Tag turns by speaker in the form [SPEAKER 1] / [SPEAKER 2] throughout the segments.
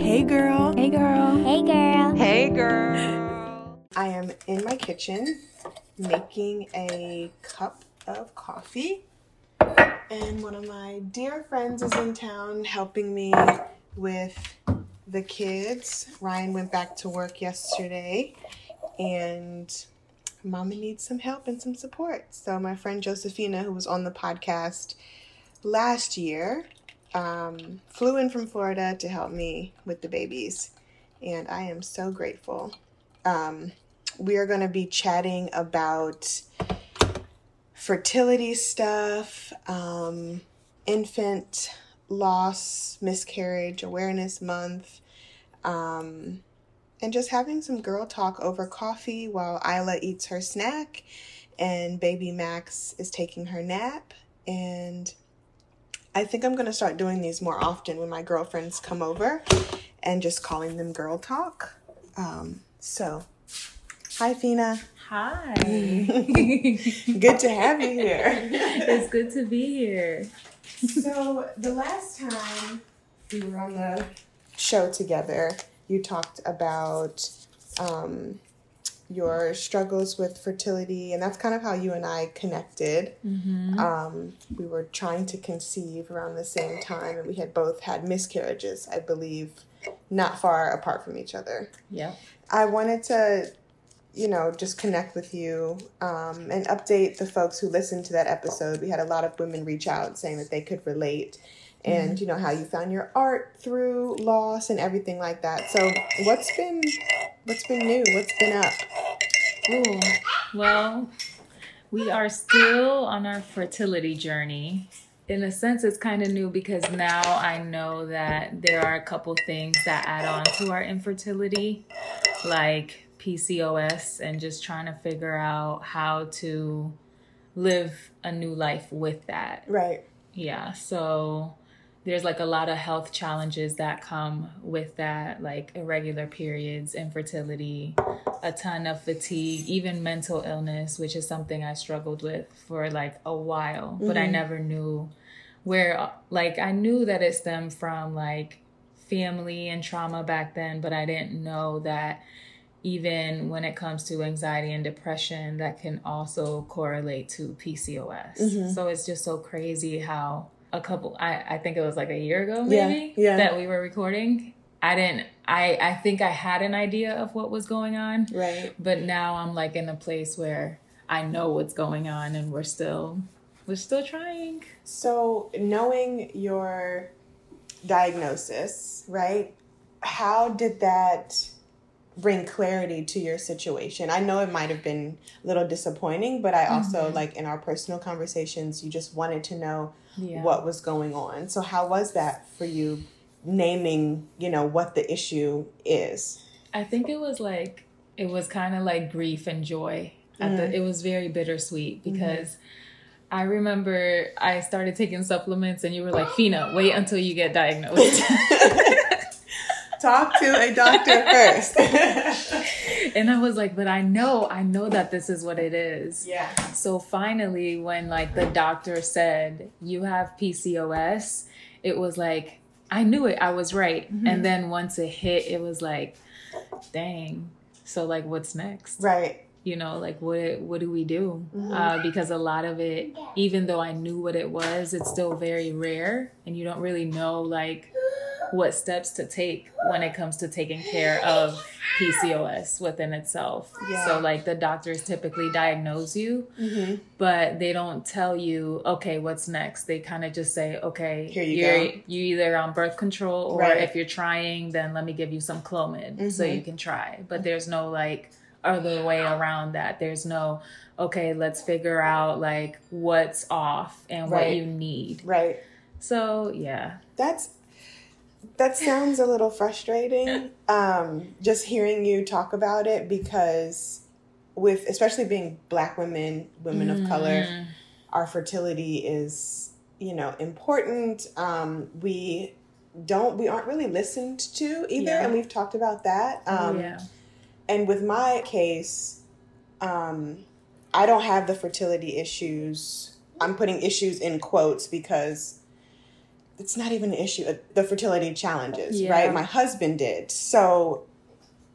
[SPEAKER 1] Hey girl.
[SPEAKER 2] Hey girl.
[SPEAKER 3] Hey girl.
[SPEAKER 4] Hey girl.
[SPEAKER 1] I am in my kitchen making a cup of coffee. And one of my dear friends is in town helping me with the kids. Ryan went back to work yesterday and Mama needs some help and some support. So my friend Josefina, who was on the podcast last year, um, flew in from Florida to help me with the babies, and I am so grateful. Um, we are going to be chatting about fertility stuff, um, infant loss, miscarriage awareness month, um, and just having some girl talk over coffee while Isla eats her snack and baby Max is taking her nap. And I think I'm going to start doing these more often when my girlfriends come over and just calling them girl talk. Um, so, hi, Fina.
[SPEAKER 2] Hi.
[SPEAKER 1] Good to have you here.
[SPEAKER 2] it's good to be here.
[SPEAKER 1] So, the last time we were on the show together, you talked about um, your struggles with fertility, and that's kind of how you and I connected.
[SPEAKER 2] Mm-hmm.
[SPEAKER 1] Um, we were trying to conceive around the same time, and we had both had miscarriages, I believe, not far apart from each other.
[SPEAKER 2] Yeah.
[SPEAKER 1] I wanted to, you know, just connect with you um, and update the folks who listened to that episode. We had a lot of women reach out saying that they could relate and mm-hmm. you know how you found your art through loss and everything like that. So, what's been what's been new? What's been up?
[SPEAKER 2] Ooh. Well, we are still on our fertility journey. In a sense, it's kind of new because now I know that there are a couple things that add on to our infertility, like PCOS, and just trying to figure out how to live a new life with that.
[SPEAKER 1] Right.
[SPEAKER 2] Yeah, so there's like a lot of health challenges that come with that, like irregular periods, infertility, a ton of fatigue, even mental illness, which is something I struggled with for like a while, but I mm-hmm. never knew where, like, I knew that it stemmed from like family and trauma back then, but I didn't know that even when it comes to anxiety and depression, that can also correlate to PCOS. Mm-hmm. So it's just so crazy how a couple, I, I think it was like a year ago, maybe,
[SPEAKER 1] yeah.
[SPEAKER 2] that we were recording. I didn't, I, I think I had an idea of what was going on,
[SPEAKER 1] Right.
[SPEAKER 2] but now I'm like in a place where I know what's going on and we're still, we're still trying.
[SPEAKER 1] So, knowing your diagnosis, right? How did that bring clarity to your situation? I know it might have been a little disappointing, but I also mm-hmm. like in our personal conversations, you just wanted to know
[SPEAKER 2] Yeah.
[SPEAKER 1] what was going on. So, how was that for you naming, you know, what the issue is?
[SPEAKER 2] I think it was like it was kind of like grief and joy. At mm. the, it was very bittersweet mm-hmm. because I remember I started taking supplements and you were like, Fina, wait until you get diagnosed.
[SPEAKER 1] Talk to a doctor first.
[SPEAKER 2] and I was like, but I know, I know that this is what it is.
[SPEAKER 1] yeah.
[SPEAKER 2] So finally, when like the doctor said you have PCOS, it was like I knew it. I was right. And then once it hit, it was like, dang. So like, what's next?
[SPEAKER 1] Right.
[SPEAKER 2] You know, like what what do we do? Uh, because a lot of it, even though I knew what it was, it's still very rare, and you don't really know like what steps to take when it comes to taking care of PCOS within itself.
[SPEAKER 1] Yeah.
[SPEAKER 2] So like the doctors typically diagnose you,
[SPEAKER 1] Mm-hmm.
[SPEAKER 2] but they don't tell you, okay, what's next. They kind of just say, okay,
[SPEAKER 1] Here you
[SPEAKER 2] are
[SPEAKER 1] go.
[SPEAKER 2] you either on birth control or
[SPEAKER 1] Right.
[SPEAKER 2] if you're trying, then let me give you some Clomid so
[SPEAKER 1] Mhm.
[SPEAKER 2] you can try. But there's no like other way around that. There's no, okay, let's figure out like what's off and what you need.
[SPEAKER 1] Right.
[SPEAKER 2] So yeah.
[SPEAKER 1] That's that sounds a little frustrating. Um, just hearing you talk about it because with especially being black women, women of color,
[SPEAKER 2] Mm.
[SPEAKER 1] our fertility is, you know, important. Um, we don't we aren't really listened to either
[SPEAKER 2] Yeah.
[SPEAKER 1] and we've talked about that. Um
[SPEAKER 2] yeah.
[SPEAKER 1] and with my case, um, I don't have the fertility issues. I'm putting issues in quotes because it's not even an issue. uh, The fertility challenges,
[SPEAKER 2] Yeah.
[SPEAKER 1] right? My husband did. So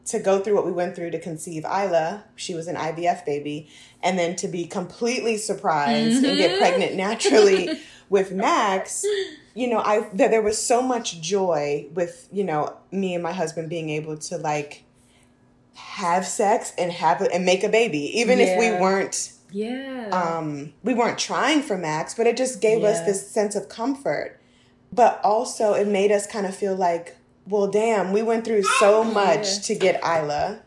[SPEAKER 1] to go through what we went through to conceive Isla, she was an IVF baby, and then to be completely surprised and get
[SPEAKER 2] Mhm.
[SPEAKER 1] pregnant naturally with Max, you know, I that there was so much joy with you know me and my husband being able to like have sex and have and make a baby, even if we weren't
[SPEAKER 2] Yeah.
[SPEAKER 1] um, we weren't trying for Max, but it just gave us this sense of comfort. But also, it made us kind of feel like, well, damn, we went through so much to get Isla,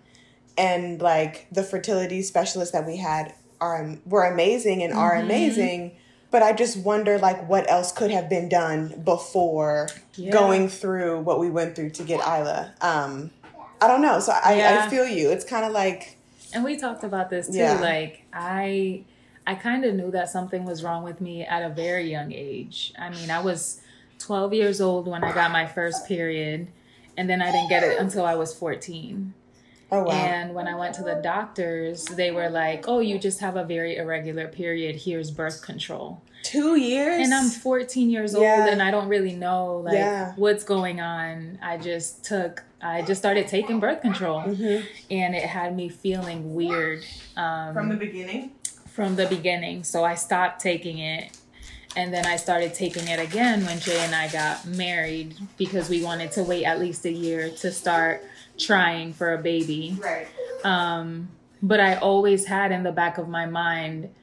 [SPEAKER 1] and like the fertility specialists that we had are were amazing and are
[SPEAKER 2] Mhm.
[SPEAKER 1] amazing. But I just wonder, like, what else could have been done before
[SPEAKER 2] Yeah.
[SPEAKER 1] going through what we went through to get Isla. Um, I don't know. So I, I feel you. It's kind of like,
[SPEAKER 2] And we talked about this too.
[SPEAKER 1] Yeah.
[SPEAKER 2] Like I I kind of knew that something was wrong with me at a very young age. I mean, I was 12 years old when I got my first period, and then I didn't get it until I was 14.
[SPEAKER 1] oh wow,
[SPEAKER 2] And when I went to the doctors, they were like, "Oh, you just have a very irregular period. Here's birth control."
[SPEAKER 1] two years,
[SPEAKER 2] And I'm 14 years
[SPEAKER 1] Yeah.
[SPEAKER 2] old and I don't really know like
[SPEAKER 1] Yeah.
[SPEAKER 2] what's going on. I just took I just started taking birth control
[SPEAKER 1] Mhm.
[SPEAKER 2] and it had me feeling weird um,
[SPEAKER 1] from the beginning.
[SPEAKER 2] from the beginning. So I stopped taking it. And then I started taking it again when Jay and I got married because we wanted to wait at least a year to start trying for a baby.
[SPEAKER 1] Right.
[SPEAKER 2] Um, but I always had in the back of my mind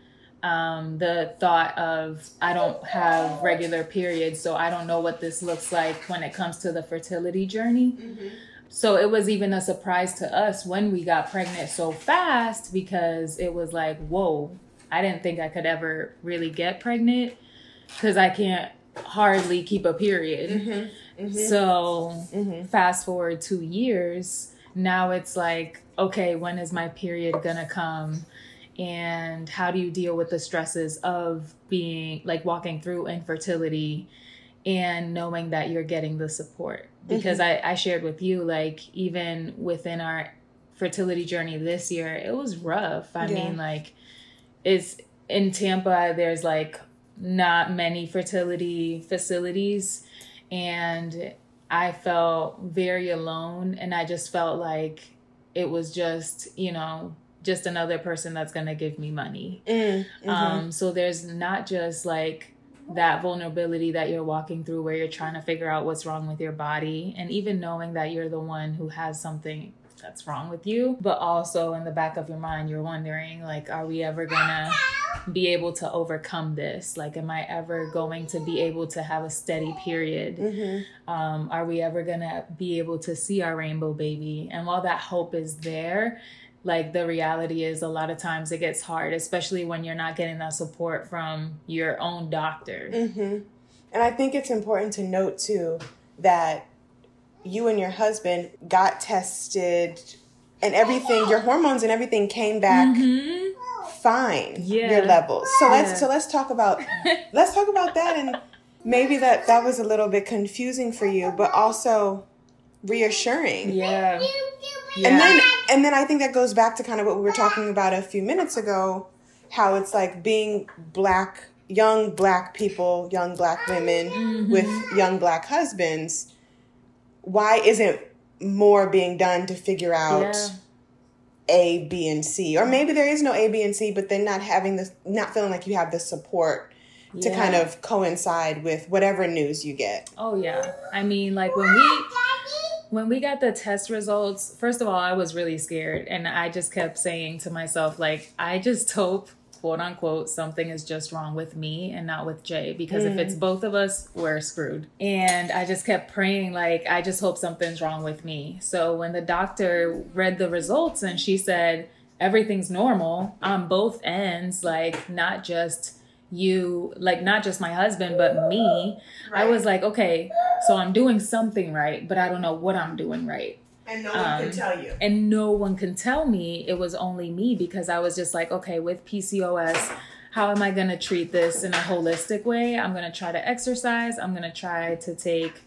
[SPEAKER 2] um, the thought of I don't have regular periods, so I don't know what this looks like when it comes to the fertility journey. So it was even a surprise to us when we got pregnant so fast because it was like, whoa, I didn't think I could ever really get pregnant because I can't hardly keep a period.
[SPEAKER 1] Mm-hmm.
[SPEAKER 2] So
[SPEAKER 1] Mm-hmm.
[SPEAKER 2] fast forward two years, now it's like, okay, when is my period gonna come? And how do you deal with the stresses of being like walking through infertility and knowing that you're getting the support? Because I, I shared with you, like, even within our fertility journey this year, it was rough. I
[SPEAKER 1] Yeah.
[SPEAKER 2] mean, like, it's in Tampa, there's like not many fertility facilities. And I felt very alone. And I just felt like it was just, you know, just another person that's going to give me money.
[SPEAKER 1] Mm-hmm.
[SPEAKER 2] Um, so there's not just like that vulnerability that you're walking through where you're trying to figure out what's wrong with your body and even knowing that you're the one who has something that's wrong with you. But also in the back of your mind you're wondering like are we ever gonna be able to overcome this? Like am i ever going to be able to have a steady period?
[SPEAKER 1] Mm-hmm.
[SPEAKER 2] um, are we ever gonna be able to see our rainbow baby? And while that hope is there like the reality is a lot of times it gets hard especially when you're not getting that support from your own doctor.
[SPEAKER 1] Mm-hmm. And I think it's important to note too that you and your husband got tested and everything, your hormones and everything came back
[SPEAKER 2] Mhm.
[SPEAKER 1] fine.
[SPEAKER 2] Yeah.
[SPEAKER 1] Your levels. So let's so let's talk about let's talk about that and maybe that that was a little bit confusing for you, but also reassuring.
[SPEAKER 2] yeah yeah
[SPEAKER 1] And then and then I think that goes back to kind of what we were talking about a few minutes ago, how it's like being black young black people, young black women
[SPEAKER 2] Mhm.
[SPEAKER 1] with young black husbands. Why isn't more being done to figure out
[SPEAKER 2] Yeah.
[SPEAKER 1] A, B, and C? Or maybe there is no A, B, and C, but then not having this not feeling like you have the support to
[SPEAKER 2] Yeah.
[SPEAKER 1] kind of coincide with whatever news you get.
[SPEAKER 2] oh yeah i mean like when we when we got the test results, first of all, I was really scared. And I just kept saying to myself, like, I just hope, quote unquote, something is just wrong with me and not with Jay. Because if it's mm. both of us, we're screwed. And I just kept praying, like, I just hope something's wrong with me. So when the doctor read the results and she said, everything's normal on both ends, like, not just you like not just my husband but me i was like okay so i'm doing something right but i don't know what i'm doing right
[SPEAKER 1] And no
[SPEAKER 2] one can Um,
[SPEAKER 1] tell you.
[SPEAKER 2] and no one can tell me it was only me because i was just like okay with pcos how am i going to treat this in a holistic way i'm going to try to exercise i'm going to try to take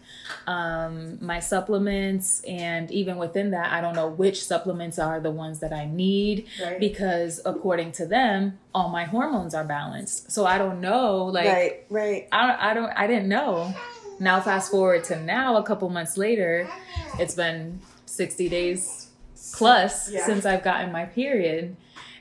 [SPEAKER 2] um, my supplements and even within that i don't know which supplements are the ones that i need
[SPEAKER 1] Right.
[SPEAKER 2] because according to them all my hormones are balanced so i don't know like
[SPEAKER 1] right, right.
[SPEAKER 2] I, I don't i didn't know now fast forward to now a couple months later, it's been 60 days plus
[SPEAKER 1] Yeah.
[SPEAKER 2] since I've gotten my period.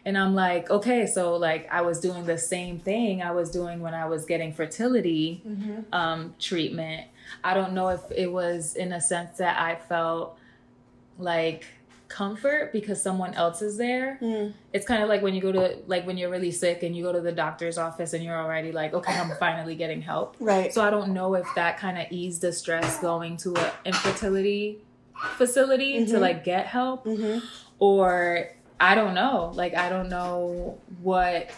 [SPEAKER 2] And I'm like, okay, so like I was doing the same thing I was doing when I was getting fertility
[SPEAKER 1] Mm-hmm.
[SPEAKER 2] um, treatment. I don't know if it was in a sense that I felt like comfort because someone else is there.
[SPEAKER 1] Mm.
[SPEAKER 2] It's kind of like when you go to like when you're really sick and you go to the doctor's office and you're already like, okay, I'm finally getting help.
[SPEAKER 1] Right.
[SPEAKER 2] So I don't know if that kind of eased the stress going to a infertility facility to
[SPEAKER 1] Mhm.
[SPEAKER 2] like get help
[SPEAKER 1] hmm
[SPEAKER 2] or I don't know. Like I don't know what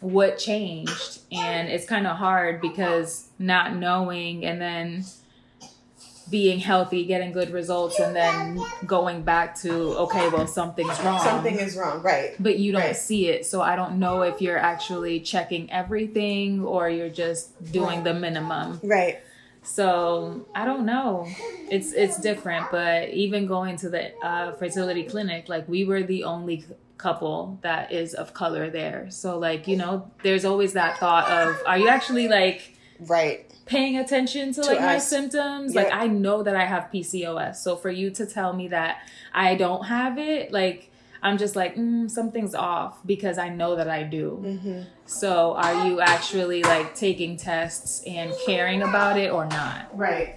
[SPEAKER 2] what changed and it's kind of hard because not knowing and then being healthy, getting good results and then going back to okay, well something's wrong.
[SPEAKER 1] Something is wrong. Right.
[SPEAKER 2] but you don't
[SPEAKER 1] Right.
[SPEAKER 2] see it. So I don't know if you're actually checking everything or you're just doing the minimum.
[SPEAKER 1] Right.
[SPEAKER 2] So I don't know. It's it's different, but even going to the uh, fertility clinic, like we were the only couple that is of color there. So like you know, there's always that thought of, are you actually like
[SPEAKER 1] Right.
[SPEAKER 2] paying attention to
[SPEAKER 1] To
[SPEAKER 2] like my symptoms?
[SPEAKER 1] Yep.
[SPEAKER 2] Like I know that I have PCOS. So for you to tell me that I don't have it, like I'm just like mm, something's off because I know that I do.
[SPEAKER 1] hmm
[SPEAKER 2] So are you actually like taking tests and caring about it or not?
[SPEAKER 1] Right.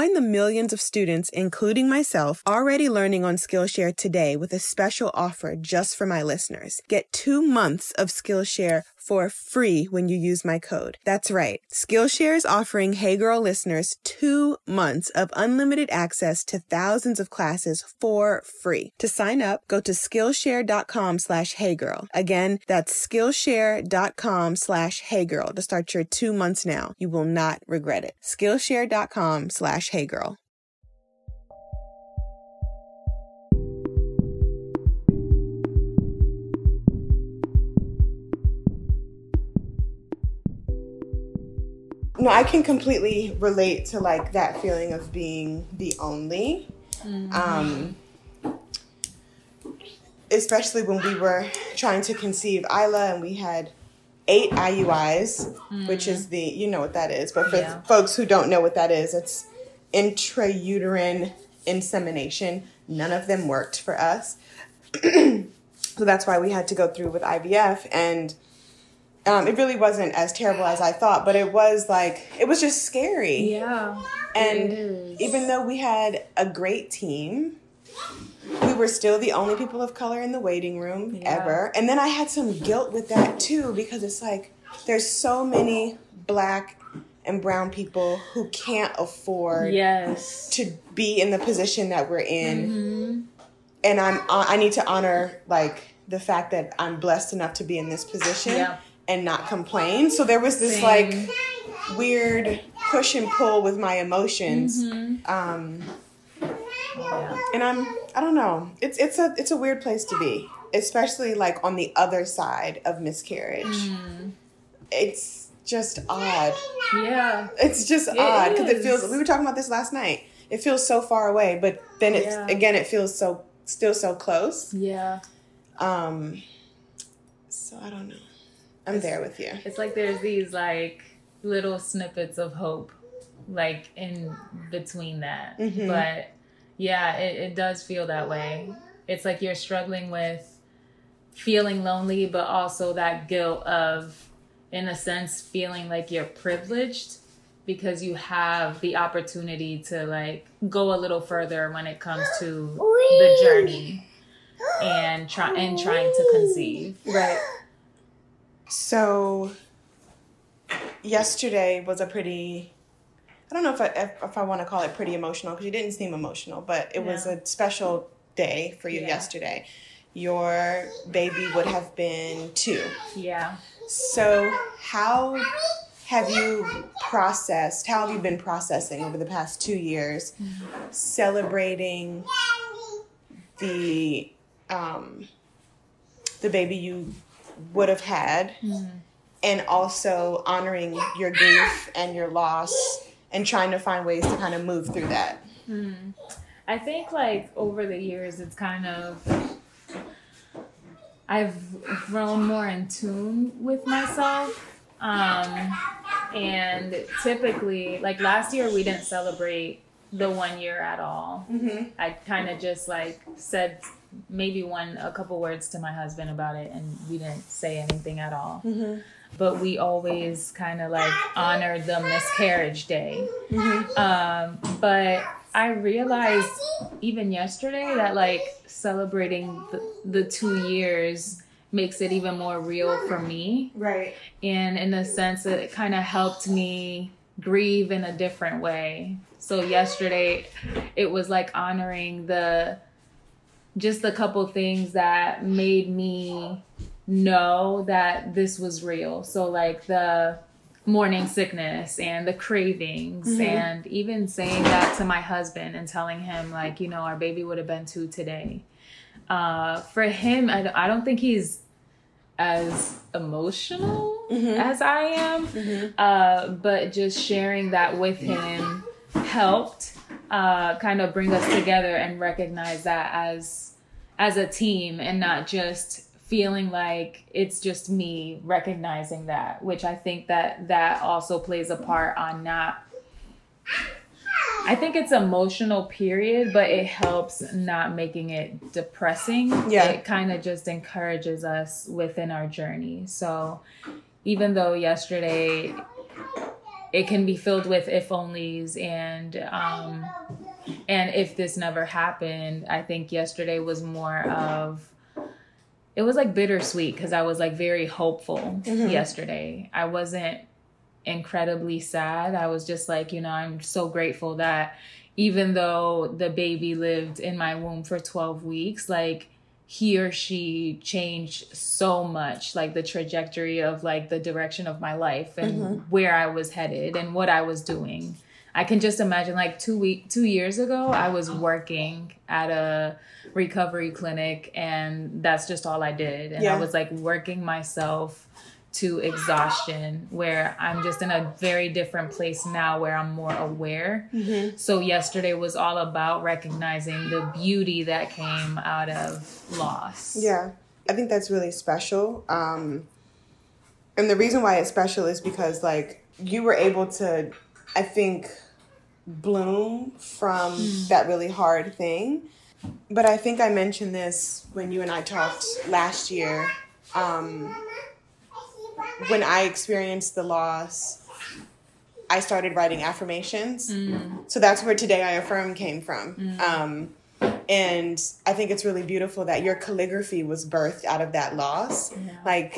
[SPEAKER 1] the millions of students, including myself, already learning on Skillshare today with a special offer just for my listeners. Get two months of Skillshare for free when you use my code. That's right. Skillshare is offering Hey Girl listeners two months of unlimited access to thousands of classes for free. To sign up, go to Skillshare.com slash Hey Girl. Again, that's Skillshare.com slash Hey Girl to start your two months now. You will not regret it. Skillshare.com slash Hey No, I can completely relate to like that feeling of being the only. Um, especially when we were trying to conceive Isla and we had eight IUIs, which is the, you know what that is. But for
[SPEAKER 2] Yeah.
[SPEAKER 1] folks who don't know what that is, it's intrauterine insemination. None of them worked for us. so that's why we had to go through with IVF. And um, it really wasn't as terrible as I thought, but it was like, it was just scary.
[SPEAKER 2] Yeah.
[SPEAKER 1] And even though we had a great team, we were still the only people of color in the waiting room
[SPEAKER 2] Yeah.
[SPEAKER 1] ever. And then I had some guilt with that too because it's like there's so many black and brown people who can't afford
[SPEAKER 2] Yes.
[SPEAKER 1] to be in the position that we're in.
[SPEAKER 2] Mhm.
[SPEAKER 1] And I'm uh, I need to honor like the fact that I'm blessed enough to be in this position
[SPEAKER 2] Yeah.
[SPEAKER 1] And not complain. So there was this
[SPEAKER 2] Same.
[SPEAKER 1] like weird push and pull with my emotions.
[SPEAKER 2] Mhm.
[SPEAKER 1] Um and I'm I don't know. It's it's a it's a weird place to be, especially like on the other side of miscarriage.
[SPEAKER 2] Mm.
[SPEAKER 1] It's just odd.
[SPEAKER 2] Yeah.
[SPEAKER 1] It's just
[SPEAKER 2] It
[SPEAKER 1] odd because it feels. We were talking about this last night. It feels so far away, but then it's
[SPEAKER 2] Yeah.
[SPEAKER 1] again it feels so still so close.
[SPEAKER 2] Yeah.
[SPEAKER 1] Um. So I don't know. I'm there with you.
[SPEAKER 2] It's like there's these like little snippets of hope, like in between that.
[SPEAKER 1] Mhm.
[SPEAKER 2] But yeah, it, it does feel that way. It's like you're struggling with feeling lonely, but also that guilt of, in a sense, feeling like you're privileged because you have the opportunity to like go a little further when it comes to the journey and try and trying to conceive.
[SPEAKER 1] Right. So yesterday was a pretty I don't know if I if, if I want to call it pretty emotional because you didn't seem emotional, but it was a special day for you
[SPEAKER 2] Yeah.
[SPEAKER 1] yesterday. Your baby would have been 2.
[SPEAKER 2] Yeah.
[SPEAKER 1] So, how have you processed, how have you been processing over the past 2 years celebrating the um the baby you would have had and also honoring your grief and your loss and trying to find ways to kind of move through that.
[SPEAKER 2] I think like over the years, it's kind of I've grown more in tune with myself. Um, and typically, like last year, we didn't celebrate the one year at all.
[SPEAKER 1] Mm-hmm.
[SPEAKER 2] I kind of just like said maybe one a couple words to my husband about it, and we didn't say anything at all.
[SPEAKER 1] Mm-hmm.
[SPEAKER 2] But we always kind of like honor the miscarriage day.
[SPEAKER 1] Mm-hmm.
[SPEAKER 2] Um, but I realized even yesterday that like celebrating the, the two years makes it even more real for me.
[SPEAKER 1] Right.
[SPEAKER 2] And in a sense, it kind of helped me grieve in a different way. So yesterday, it was like honoring the just a couple things that made me know that this was real. So like the morning sickness and the cravings and even saying that to my husband and telling him like you know our baby would have been two today. Uh for him i, don't- I don't think he's as emotional as i am. Uh but just sharing that with him helped uh kind of bring us together and recognize that as as a team and not just feeling like it's just me recognizing that which i think that that also plays a part on not i think it's emotional period but it helps not making it depressing
[SPEAKER 1] Yeah.
[SPEAKER 2] it kind of just encourages us within our journey so even though yesterday it can be filled with if onlys and um and if this never happened i think yesterday was more of it was like bittersweet because i was like very hopeful yesterday. I wasn't incredibly sad. I was just like you know i'm so grateful that even though the baby lived in my womb for 12 weeks like he or she changed so much like the trajectory of like the direction of my life and mm-hmm. where i was headed and what i was doing. I can just imagine like two week two years ago i was working at a recovery clinic and that's just all i did. And
[SPEAKER 1] Yeah.
[SPEAKER 2] i was like working myself to exhaustion where i'm just in a very different place now where i'm more aware so yesterday was all about recognizing the beauty that came out of loss.
[SPEAKER 1] Yeah, I think that's really special. Um, and the reason why it's special is because, like, you were able to, I think, bloom from that really hard thing. But I think I mentioned this when you and I talked last year. Um, when I experienced the loss, I started writing affirmations. So that's where Today I Affirm came from. Um, and I think it's really beautiful that your calligraphy was birthed out of that loss. Like,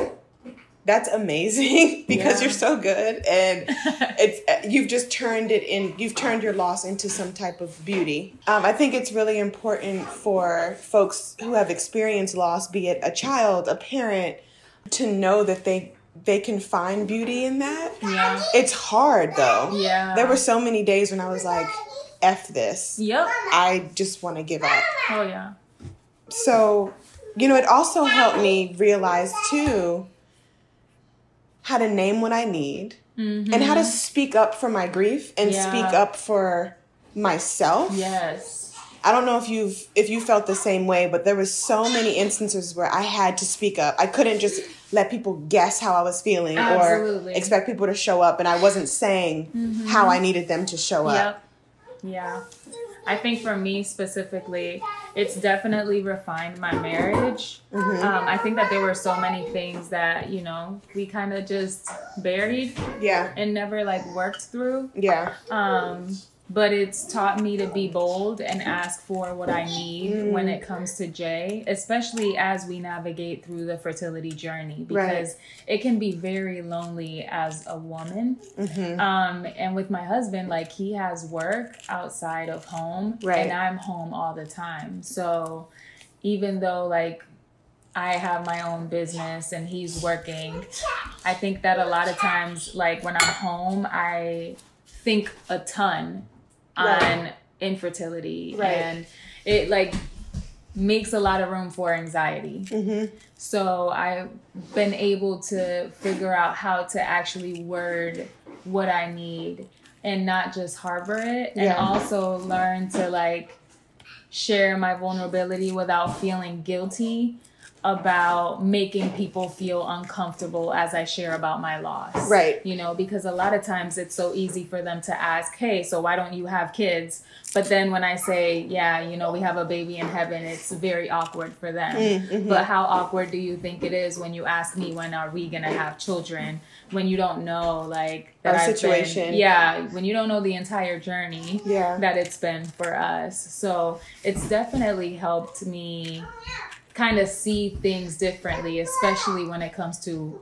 [SPEAKER 1] that's amazing because
[SPEAKER 2] Yeah.
[SPEAKER 1] you're so good and it's uh, you've just turned it in you've turned your loss into some type of beauty um, i think it's really important for folks who have experienced loss be it a child a parent to know that they they can find beauty in that
[SPEAKER 2] Yeah.
[SPEAKER 1] it's hard though
[SPEAKER 2] Yeah.
[SPEAKER 1] there were so many days when i was like f this
[SPEAKER 2] Yep.
[SPEAKER 1] i just want to give up
[SPEAKER 2] Oh yeah.
[SPEAKER 1] so, you know, it also helped me realize too how to name what I need and how to mm-hmm. speak up for my grief and
[SPEAKER 2] Yeah.
[SPEAKER 1] speak up for myself.
[SPEAKER 2] Yes.
[SPEAKER 1] I don't know if you've if you felt the same way, but there was so many instances where I had to speak up. I couldn't just let people guess how I was feeling
[SPEAKER 2] Absolutely.
[SPEAKER 1] or expect people to show up and I wasn't saying how I needed them to show up.
[SPEAKER 2] Yep. Yeah. I think for me specifically, it's definitely refined my marriage.
[SPEAKER 1] Mm-hmm.
[SPEAKER 2] Um, I think that there were so many things that, you know, we kind of just buried
[SPEAKER 1] Yeah.
[SPEAKER 2] and never like worked through.
[SPEAKER 1] Yeah.
[SPEAKER 2] Um, but it's taught me to be bold and ask for what I need when it comes to Jay, especially as we navigate through the fertility journey because it can be very lonely as a woman.
[SPEAKER 1] Mm-hmm.
[SPEAKER 2] Um, and with my husband, like he has work outside of home,
[SPEAKER 1] Right.
[SPEAKER 2] and I'm home all the time. So even though like I have my own business and he's working, I think that a lot of times, like when I'm home, I think a ton on
[SPEAKER 1] Right.
[SPEAKER 2] infertility,
[SPEAKER 1] Right.
[SPEAKER 2] and it like makes a lot of room for anxiety.
[SPEAKER 1] Mm-hmm.
[SPEAKER 2] So I've been able to figure out how to actually word what I need and not just harbor it and
[SPEAKER 1] Yeah.
[SPEAKER 2] also learn to like share my vulnerability without feeling guilty about making people feel uncomfortable as I share about my loss.
[SPEAKER 1] Right.
[SPEAKER 2] You know, because a lot of times it's so easy for them to ask, "Hey, so why don't you have kids?" But then when I say, "Yeah, you know, we have a baby in heaven," it's very awkward for them.
[SPEAKER 1] Mm-hmm.
[SPEAKER 2] But how awkward do you think it is when you ask me when are we gonna have children when you don't know like that
[SPEAKER 1] Our
[SPEAKER 2] I've been-
[SPEAKER 1] situation.
[SPEAKER 2] yeah, when you don't know the entire journey
[SPEAKER 1] Yeah.
[SPEAKER 2] that it's been for us. So it's definitely helped me kind of see things differently, especially when it comes to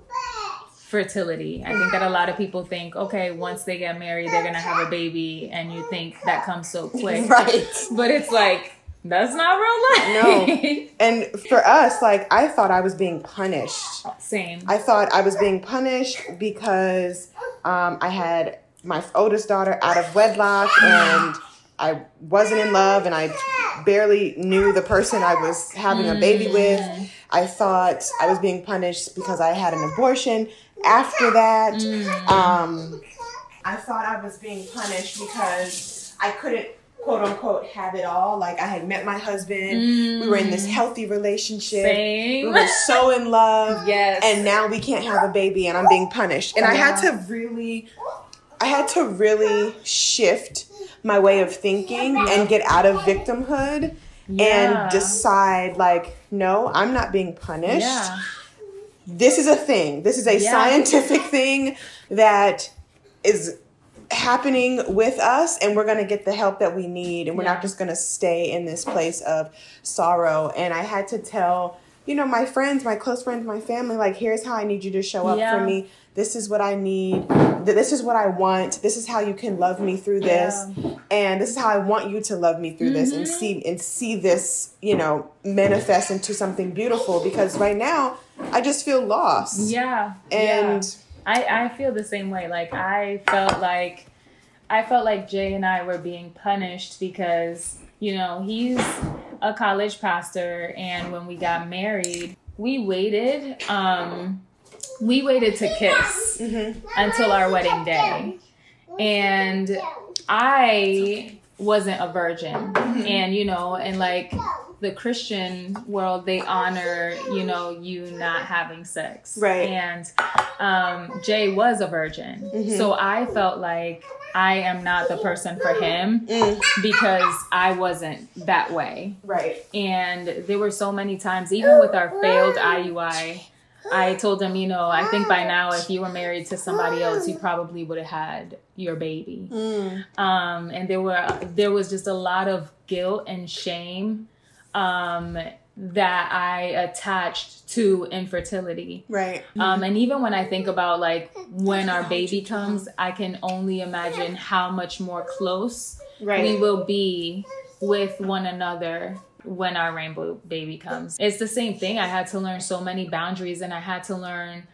[SPEAKER 2] fertility. I think that a lot of people think, okay, once they get married, they're gonna have a baby, and you think that comes so quick.
[SPEAKER 1] Right.
[SPEAKER 2] But it's like that's not real life. No.
[SPEAKER 1] And for us, like I thought I was being punished.
[SPEAKER 2] Same.
[SPEAKER 1] I thought I was being punished because um, I had my oldest daughter out of wedlock and I wasn't in love and I barely knew the person I was having a baby mm. with. I thought I was being punished because I had an abortion after that. Mm. Um, I thought I was being punished because I couldn't quote unquote have it all. Like I had met my husband, we were in this mm. healthy relationship. We were so in love.
[SPEAKER 2] Yes.
[SPEAKER 1] And now we can't have a baby and I'm being punished. And I had to really I had to really shift my way of thinking and get out of victimhood
[SPEAKER 2] Yeah.
[SPEAKER 1] and decide like no, I'm not being punished.
[SPEAKER 2] Yeah.
[SPEAKER 1] This is a thing. This is a
[SPEAKER 2] Yeah.
[SPEAKER 1] scientific thing that is happening with us and we're going to get the help that we need and we're not just going to stay in this place of sorrow and i had to tell you know my friends my close friends my family like here's how i need you to show up
[SPEAKER 2] Yeah.
[SPEAKER 1] for me this is what i need this is what i want this is how you can love me through this and this is how i want you to love me through this and
[SPEAKER 2] Mm-hmm.
[SPEAKER 1] see and see this you know manifest into something beautiful because right now i just feel lost
[SPEAKER 2] Yeah.
[SPEAKER 1] and
[SPEAKER 2] yeah. I, I feel the same way. Like I felt like I felt like Jay and I were being punished because, you know, he's a college pastor and when we got married, we waited um we waited to kiss until our wedding day. And I wasn't a virgin. And you know, and like the Christian world, they honor, you know, you not having sex.
[SPEAKER 1] Right.
[SPEAKER 2] And um, Jay was a virgin. So I felt like I am not the person for him because I wasn't that way.
[SPEAKER 1] right
[SPEAKER 2] And there were so many times, even with our failed IUI, I told him, you know, I think by now, if you were married to somebody else, you probably would have had your baby. Um, and there were there was just a lot of guilt and shame um, that I attached to infertility.
[SPEAKER 1] right
[SPEAKER 2] Um, and even when I think about like when our baby comes, I can only imagine how much more close
[SPEAKER 1] Right.
[SPEAKER 2] we will be with one another when our rainbow baby comes. It's the same thing. I had to learn so many boundaries and I had to learn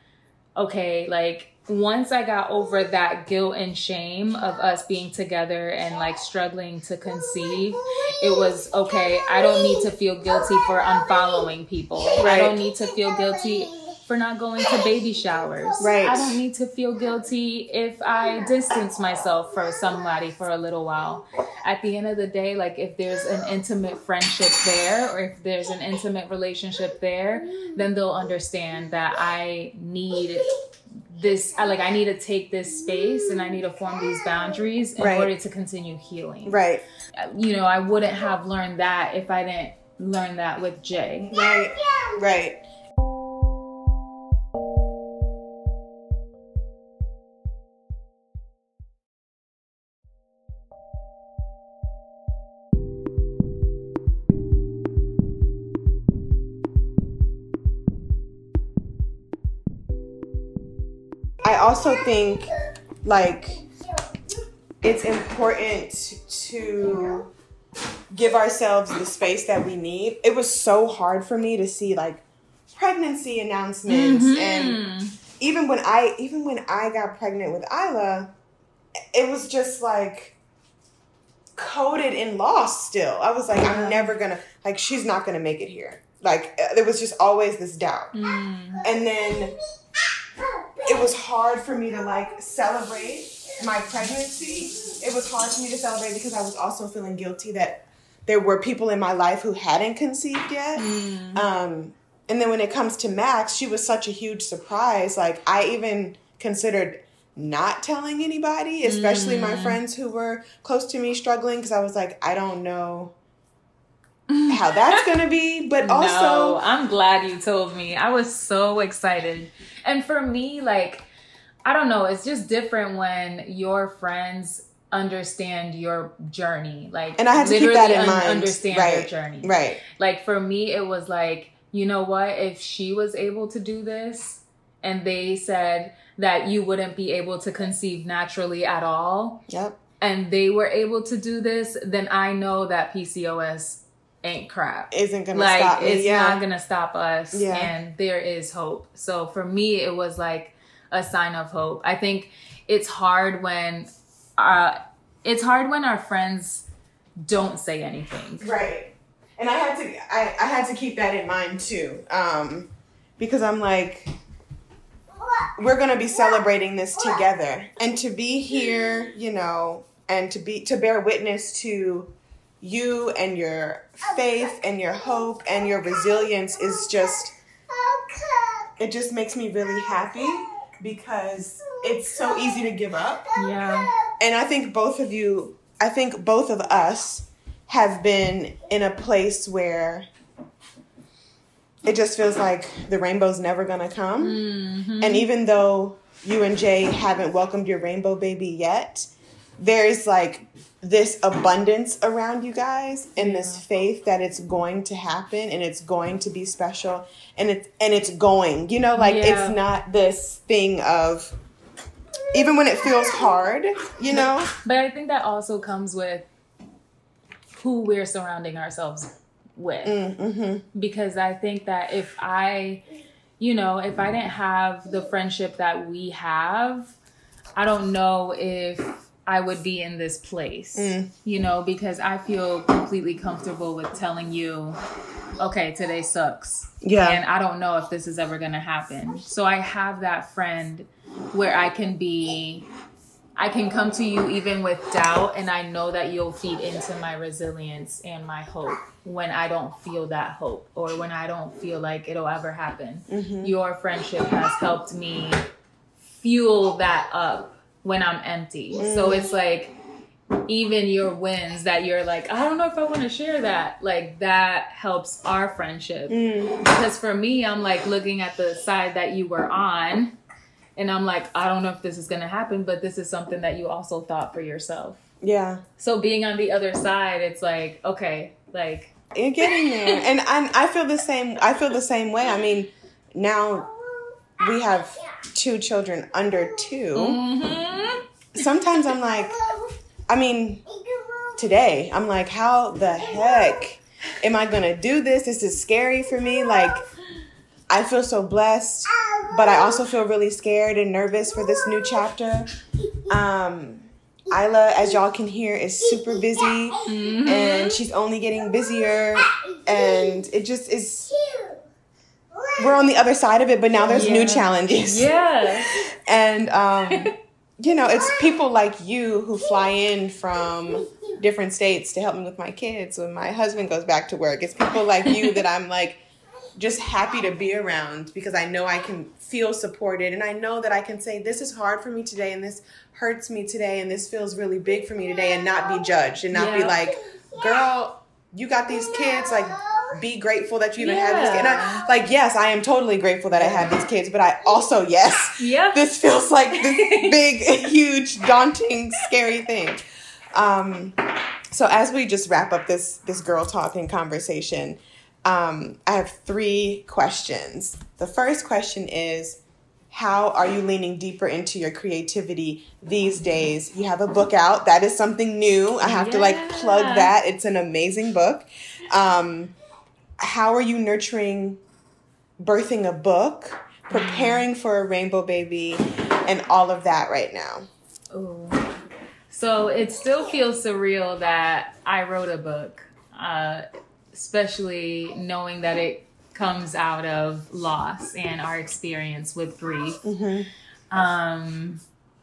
[SPEAKER 2] okay, like once I got over that guilt and shame of us being together and like struggling to conceive, it was okay, I don't need to feel guilty for unfollowing people. I don't need to feel guilty for not going to baby showers.
[SPEAKER 1] Right.
[SPEAKER 2] I don't need to feel guilty if I distance myself from somebody for a little while. At the end of the day, like if there's an intimate friendship there or if there's an intimate relationship there, then they'll understand that I need this I like I need to take this space and I need to form these boundaries in
[SPEAKER 1] Right.
[SPEAKER 2] order to continue healing.
[SPEAKER 1] Right.
[SPEAKER 2] You know, I wouldn't have learned that if I didn't learn that with Jay.
[SPEAKER 1] Right. Right. Also think like it's important to give ourselves the space that we need. It was so hard for me to see like pregnancy announcements and even when I even when I got pregnant with Isla, it was just like coded in loss still. I was like I'm never going to like she's not going to make it here. Like uh, there was just always this doubt.
[SPEAKER 2] Mm.
[SPEAKER 1] And then it was hard for me to like celebrate my pregnancy. It was hard for me to celebrate because I was also feeling guilty that there were people in my life who hadn't conceived yet. Um, and then when it comes to Max, she was such a huge surprise. Like I even considered not telling anybody, especially my friends who were close to me struggling, because I was like, I don't know how that's gonna be. But also,
[SPEAKER 2] no, I'm glad you told me. I was so excited. And for me, like, I don't know, it's just different when your friends understand your journey. Like,
[SPEAKER 1] And I had to keep that in
[SPEAKER 2] un-
[SPEAKER 1] mind.
[SPEAKER 2] understand
[SPEAKER 1] Right.
[SPEAKER 2] your journey.
[SPEAKER 1] right.
[SPEAKER 2] Like, for me, it was like, you know what? If she was able to do this and they said that you wouldn't be able to conceive naturally at all,
[SPEAKER 1] Yep.
[SPEAKER 2] and they were able to do this, then I know that PCOS ain't crap
[SPEAKER 1] Isn't gonna
[SPEAKER 2] like
[SPEAKER 1] stop me.
[SPEAKER 2] it's
[SPEAKER 1] yeah.
[SPEAKER 2] not gonna stop us
[SPEAKER 1] Yeah.
[SPEAKER 2] and there is hope so for me it was like a sign of hope i think it's hard when uh it's hard when our friends don't say anything
[SPEAKER 1] Right. And I had to I, I had to keep that in mind too. Um because I'm like we're gonna be celebrating this together. And to be here, you know, and to be to bear witness to you and your faith and your hope and your resilience is just it just makes me really happy because it's so easy to give up.
[SPEAKER 2] yeah
[SPEAKER 1] And I think both of you, I think both of us have been in a place where it just feels like the rainbow's never gonna come.
[SPEAKER 2] Mm-hmm.
[SPEAKER 1] And even though you and Jay haven't welcomed your rainbow baby yet, there's like this abundance around you guys and this faith that it's going to happen and it's going to be special and it's and it's going. You know, like
[SPEAKER 2] Yeah.
[SPEAKER 1] it's not this thing of even when it feels hard, you know?
[SPEAKER 2] but i think that also comes with who we're surrounding ourselves with
[SPEAKER 1] Mm-hmm.
[SPEAKER 2] because I think that if I, you know, if I didn't have the friendship that we have, I don't know if I would be in this place,
[SPEAKER 1] Mm.
[SPEAKER 2] you know, because I feel completely comfortable with telling you, okay, today sucks.
[SPEAKER 1] Yeah.
[SPEAKER 2] And I don't know if this is ever going to happen. So I have that friend where I can be I can come to you even with doubt, and I know that you'll feed into my resilience and my hope when I don't feel that hope or when I don't feel like it'll ever happen. Your friendship has helped me fuel that up when I'm empty. So mm. it's like, even your wins that you're like, I don't know if I want to share that, like that helps our friendship. Mm. Because for me, I'm like looking at the side that you were on and I'm like, I don't know if this is going to happen, but this is something that you also thought for yourself.
[SPEAKER 1] Yeah.
[SPEAKER 2] So being on the other side, it's like, okay, like,
[SPEAKER 1] You're getting there. and I, I feel the same I feel the same way. I mean, now we have two children under 2
[SPEAKER 2] mhm.
[SPEAKER 1] Sometimes I'm like, I mean, today I'm like, how the heck am I gonna do this? This is scary for me. Like, I feel so blessed, but I also feel really scared and nervous for this new chapter. Um, Isla, as y'all can hear, is super busy, and she's only getting busier, and it just is. We're on the other side of it, but now there's
[SPEAKER 2] Yeah.
[SPEAKER 1] new challenges
[SPEAKER 2] yeah.
[SPEAKER 1] and um, you know it's people like you who fly in from different states to help me with my kids when my husband goes back to work it's people like you that i'm like just happy to be around because I know I can feel supported and I know that I can say this is hard for me today and this hurts me today and this feels really big for me today and not be judged and not be like, girl, you got these kids like be grateful that you even have these kids. And I, like yes, I am totally grateful that I have these kids, but I also yes,
[SPEAKER 2] Yep.
[SPEAKER 1] this feels like this big, huge, daunting, scary thing. Um, so as we just wrap up this this girl talking conversation, um, I have three questions. The first question is, how are you leaning deeper into your creativity these days? You have a book out. That is something new. I have to like plug that. It's an amazing book. Um, how are you nurturing birthing a book, preparing for a rainbow baby, and all of that right now?
[SPEAKER 2] Ooh. So it still feels surreal that I wrote a book, uh, especially knowing that it comes out of loss and our experience with grief. Um,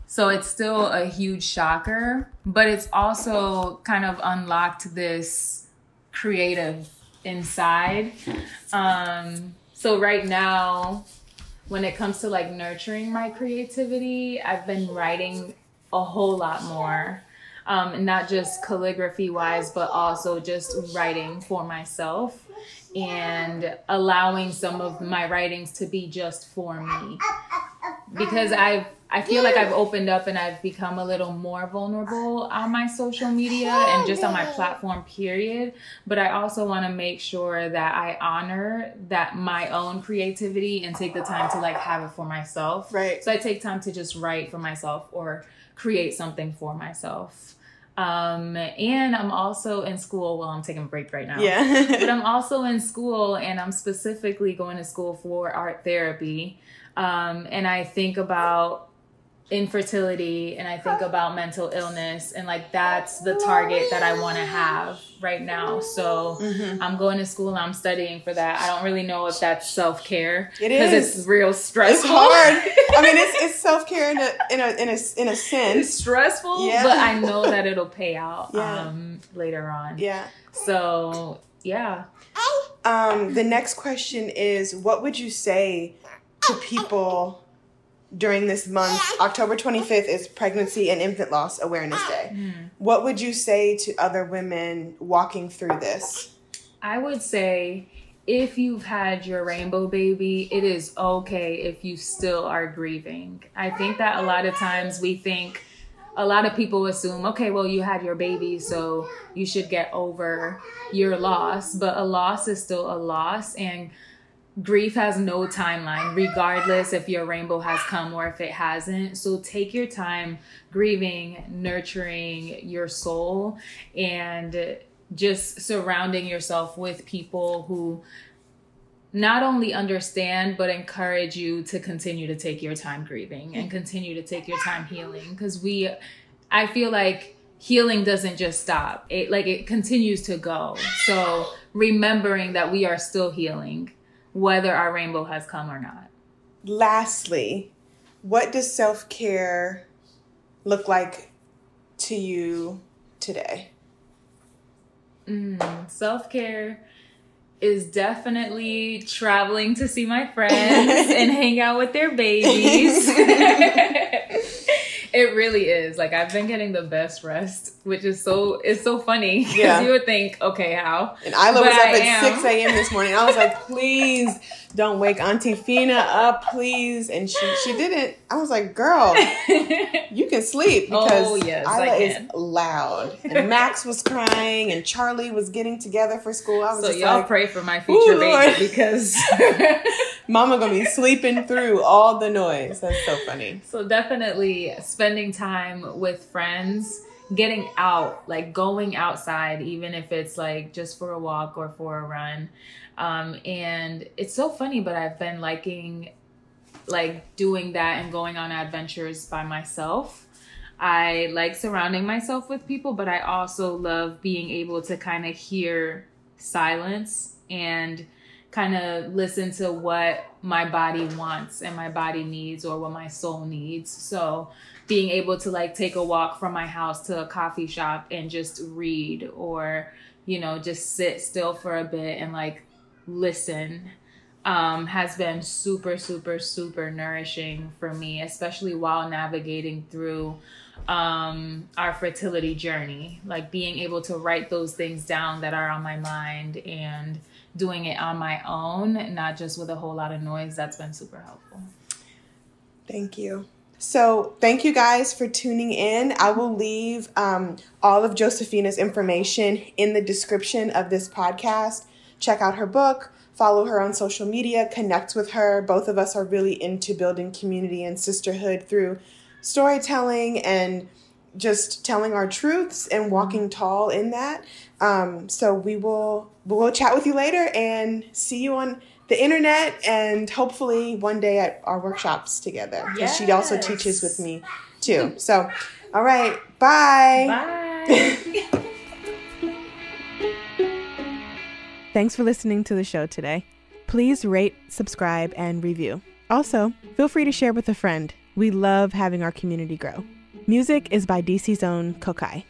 [SPEAKER 2] so it's still a huge shocker, but it's also kind of unlocked this creative inside. Um, so right now, when it comes to like nurturing my creativity, I've been writing a whole lot more. Um, not just calligraphy wise, but also just writing for myself and allowing some of my writings to be just for me. Because I've I feel like I've opened up and I've become a little more vulnerable on my social media and just on my platform period but I also want to make sure that I honor that my own creativity and take the time to like have it for myself.
[SPEAKER 1] Right.
[SPEAKER 2] So I take time to just write for myself or create something for myself. Um, and I'm also in school. Well, I'm taking a break right now.
[SPEAKER 1] Yeah.
[SPEAKER 2] but I'm also in school and I'm specifically going to school for art therapy. Um, and I think about infertility and I think about mental illness and like that's the target that I want to have right now. So
[SPEAKER 1] Mm-hmm.
[SPEAKER 2] I'm going to school and I'm studying for that. I don't really know if that's self-care
[SPEAKER 1] It
[SPEAKER 2] because it's real
[SPEAKER 1] it's hard. I mean, it's, it's self care in a in a in a in a
[SPEAKER 2] it's
[SPEAKER 1] sense.
[SPEAKER 2] stressful,
[SPEAKER 1] Yeah.
[SPEAKER 2] but I know that it'll pay out
[SPEAKER 1] Yeah.
[SPEAKER 2] um, later on.
[SPEAKER 1] Yeah.
[SPEAKER 2] So yeah.
[SPEAKER 1] Um, the next question is, what would you say to people during this month? October twenty fifth is Pregnancy and Infant Loss Awareness Day. Hmm. What would you say to other women walking through this?
[SPEAKER 2] I would say if you've had your rainbow baby, it is okay if you still are grieving. I think that a lot of times we think, a lot of people assume, okay, well, you had your baby, so you should get over your loss. But a loss is still a loss, and grief has no timeline, regardless if your rainbow has come or if it hasn't. So take your time grieving, nurturing your soul, and just surrounding yourself with people who not only understand but encourage you to continue to take your time grieving and continue to take your time healing. Because we i feel like healing doesn't just stop. It like it continues to go. So remembering that we are still healing whether our rainbow has come or not
[SPEAKER 1] Lastly, what does self care look like to you today?
[SPEAKER 2] Mm, Self care is definitely traveling to see my friends and hang out with their babies. it really is. Like I've been getting the best rest, which is so it's so funny because
[SPEAKER 1] Yeah.
[SPEAKER 2] you would think, okay, how?
[SPEAKER 1] And Isla
[SPEAKER 2] But
[SPEAKER 1] was up
[SPEAKER 2] I
[SPEAKER 1] at
[SPEAKER 2] am.
[SPEAKER 1] 6 a.m. this morning. I was like, please don't wake Auntie Fina up, please. And she, she didn't. I was like, girl, you can sleep oh, because
[SPEAKER 2] Oh, yes,
[SPEAKER 1] Isla
[SPEAKER 2] I
[SPEAKER 1] is loud. And Max was crying and Charlie was getting together for school. I was
[SPEAKER 2] so y'all
[SPEAKER 1] like,
[SPEAKER 2] pray for my future baby because
[SPEAKER 1] Mama gonna be sleeping through all the noise. That's so funny.
[SPEAKER 2] So definitely spending time with friends, getting out, like going outside, even if it's like just for a walk or for a run. Um, and it's so funny, but I've been liking like doing that and going on adventures by myself. I like surrounding myself with people, but I also love being able to kind of hear silence and kind of listen to what my body wants and my body needs or what my soul needs. So being able to like take a walk from my house to a coffee shop and just read or you know just sit still for a bit and like listen um, has been super, super, super nourishing for me, especially while navigating through um, our fertility journey. Like being able to write those things down that are on my mind and doing it on my own, not just with a whole lot of noise. That's been super helpful.
[SPEAKER 1] Thank you. So, thank you guys for tuning in. I will leave um, all of Josefina's information in the description of this podcast. Check out her book, follow her on social media, connect with her. Both of us are really into building community and sisterhood through storytelling and just telling our truths and walking tall in that. Um, so we will we'll chat with you later and see you on the internet and hopefully one day at our workshops together because she also teaches with me too. So, all right, bye.
[SPEAKER 2] Bye.
[SPEAKER 1] Thanks for listening to the show today. Please rate, subscribe, and review. Also, feel free to share with a friend. We love having our community grow. Music is by DC's own Kokayi.